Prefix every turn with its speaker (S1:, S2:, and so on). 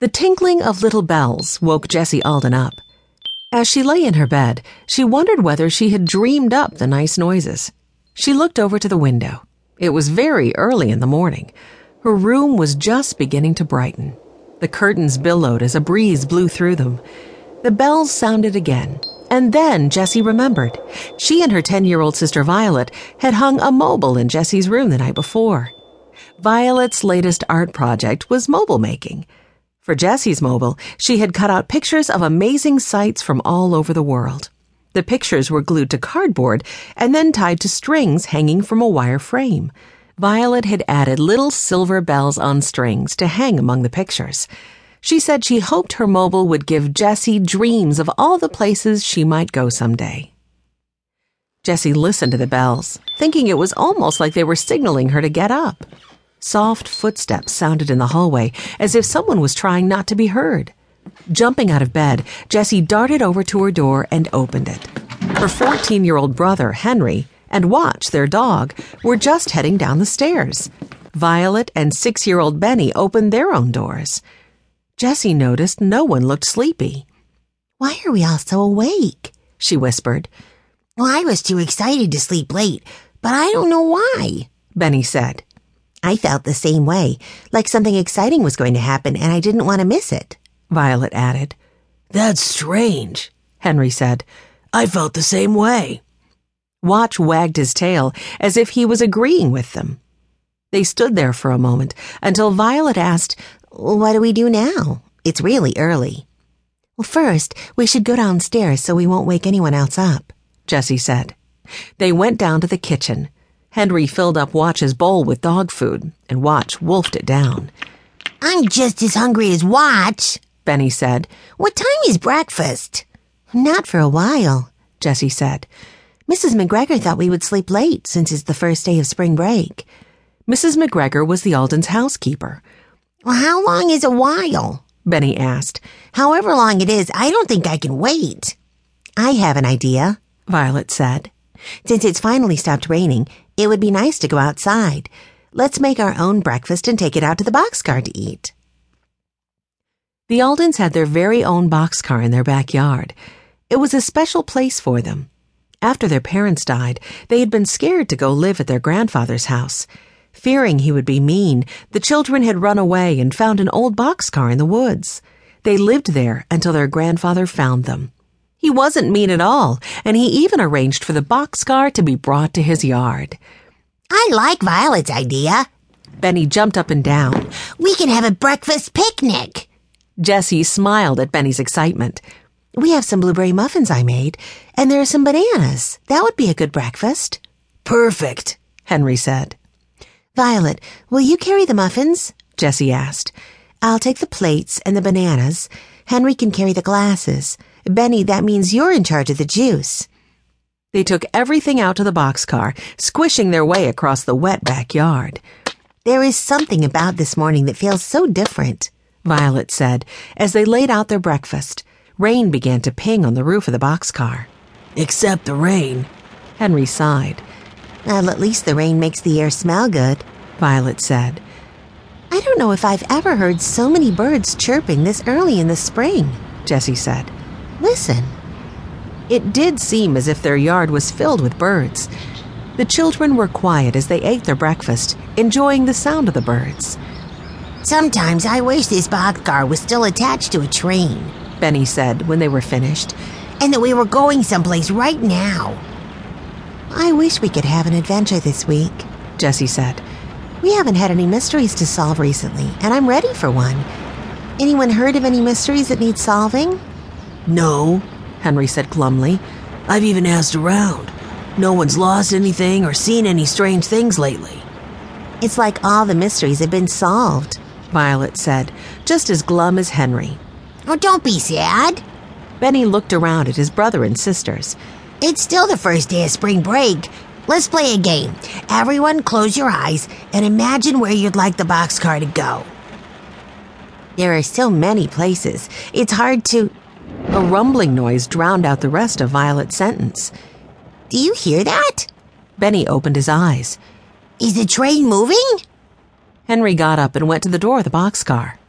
S1: The tinkling of little bells woke Jessie Alden up. As she lay in her bed, she wondered whether she had dreamed up the nice noises. She looked over to the window. It was very early in the morning. Her room was just beginning to brighten. The curtains billowed as a breeze blew through them. The bells sounded again, and then Jessie remembered. She and her 10 year old sister Violet had hung a mobile in Jessie's room the night before. Violet's latest art project was mobile making. For Jessie's mobile, she had cut out pictures of amazing sights from all over the world. The pictures were glued to cardboard and then tied to strings hanging from a wire frame. Violet had added little silver bells on strings to hang among the pictures. She said she hoped her mobile would give Jessie dreams of all the places she might go someday. Jessie listened to the bells, thinking it was almost like they were signaling her to get up. Soft footsteps sounded in the hallway as if someone was trying not to be heard. Jumping out of bed, Jessie darted over to her door and opened it. Her 14 year old brother, Henry, and Watch, their dog, were just heading down the stairs. Violet and six year old Benny opened their own doors. Jessie noticed no one looked sleepy.
S2: Why are we all so awake?
S1: She whispered.
S2: Well, I was too excited to sleep late, but I don't know why,
S1: Benny said.
S2: I felt the same way, like something exciting was going to happen and I didn't want to miss it.
S1: Violet added.
S3: That's strange,
S1: Henry said.
S3: I felt the same way.
S1: Watch wagged his tail as if he was agreeing with them. They stood there for a moment until Violet asked,
S2: What do we do now? It's really early. Well, first, we should go downstairs so we won't wake anyone else up,
S1: Jessie said. They went down to the kitchen. Henry filled up Watch's bowl with dog food, and Watch wolfed it down.
S2: I'm just as hungry as Watch,
S1: Benny said.
S2: What time is breakfast? Not for a while, Jessie said. Mrs. McGregor thought we would sleep late since it's the first day of spring break.
S1: Mrs. McGregor was the Aldens' housekeeper.
S2: Well, how long is a while?
S1: Benny asked.
S2: However long it is, I don't think I can wait. I have an idea,
S1: Violet said.
S2: Since it's finally stopped raining, it would be nice to go outside. Let's make our own breakfast and take it out to the boxcar to eat.
S1: The Aldens had their very own boxcar in their backyard. It was a special place for them. After their parents died, they had been scared to go live at their grandfather's house. Fearing he would be mean, the children had run away and found an old boxcar in the woods. They lived there until their grandfather found them. He wasn't mean at all, and he even arranged for the boxcar to be brought to his yard.
S2: I like Violet's idea.
S1: Benny jumped up and down.
S2: We can have a breakfast picnic.
S1: Jessie smiled at Benny's excitement.
S2: We have some blueberry muffins I made, and there are some bananas. That would be a good breakfast.
S3: Perfect,
S1: Henry said.
S2: Violet, will you carry the muffins?
S1: Jessie asked.
S2: I'll take the plates and the bananas. Henry can carry the glasses. Benny, that means you're in charge of the juice.
S1: They took everything out to the boxcar, squishing their way across the wet backyard.
S2: There is something about this morning that feels so different.
S1: Violet said as they laid out their breakfast. Rain began to ping on the roof of the boxcar.
S3: Except the rain.
S1: Henry sighed.
S2: Well, at least the rain makes the air smell good,
S1: Violet said.
S2: I don't know if I've ever heard so many birds chirping this early in the spring,
S1: Jessie said.
S2: Listen.
S1: It did seem as if their yard was filled with birds. The children were quiet as they ate their breakfast, enjoying the sound of the birds.
S2: Sometimes I wish this boxcar was still attached to a train,
S1: Benny said when they were finished,
S2: and that we were going someplace right now. I wish we could have an adventure this week,
S1: Jessie said.
S2: We haven't had any mysteries to solve recently, and I'm ready for one. Anyone heard of any mysteries that need solving?
S3: No,
S1: Henry said glumly.
S3: I've even asked around. No one's lost anything or seen any strange things lately.
S2: It's like all the mysteries have been solved,
S1: Violet said, just as glum as Henry.
S2: Oh, don't be sad.
S1: Benny looked around at his brother and sisters.
S2: It's still the first day of spring break. Let's play a game. Everyone close your eyes and imagine where you'd like the boxcar to go. There are so many places. It's hard to.
S1: A rumbling noise drowned out the rest of Violet's sentence.
S2: Do you hear that?
S1: Benny opened his eyes.
S2: Is the train moving?
S1: Henry got up and went to the door of the boxcar.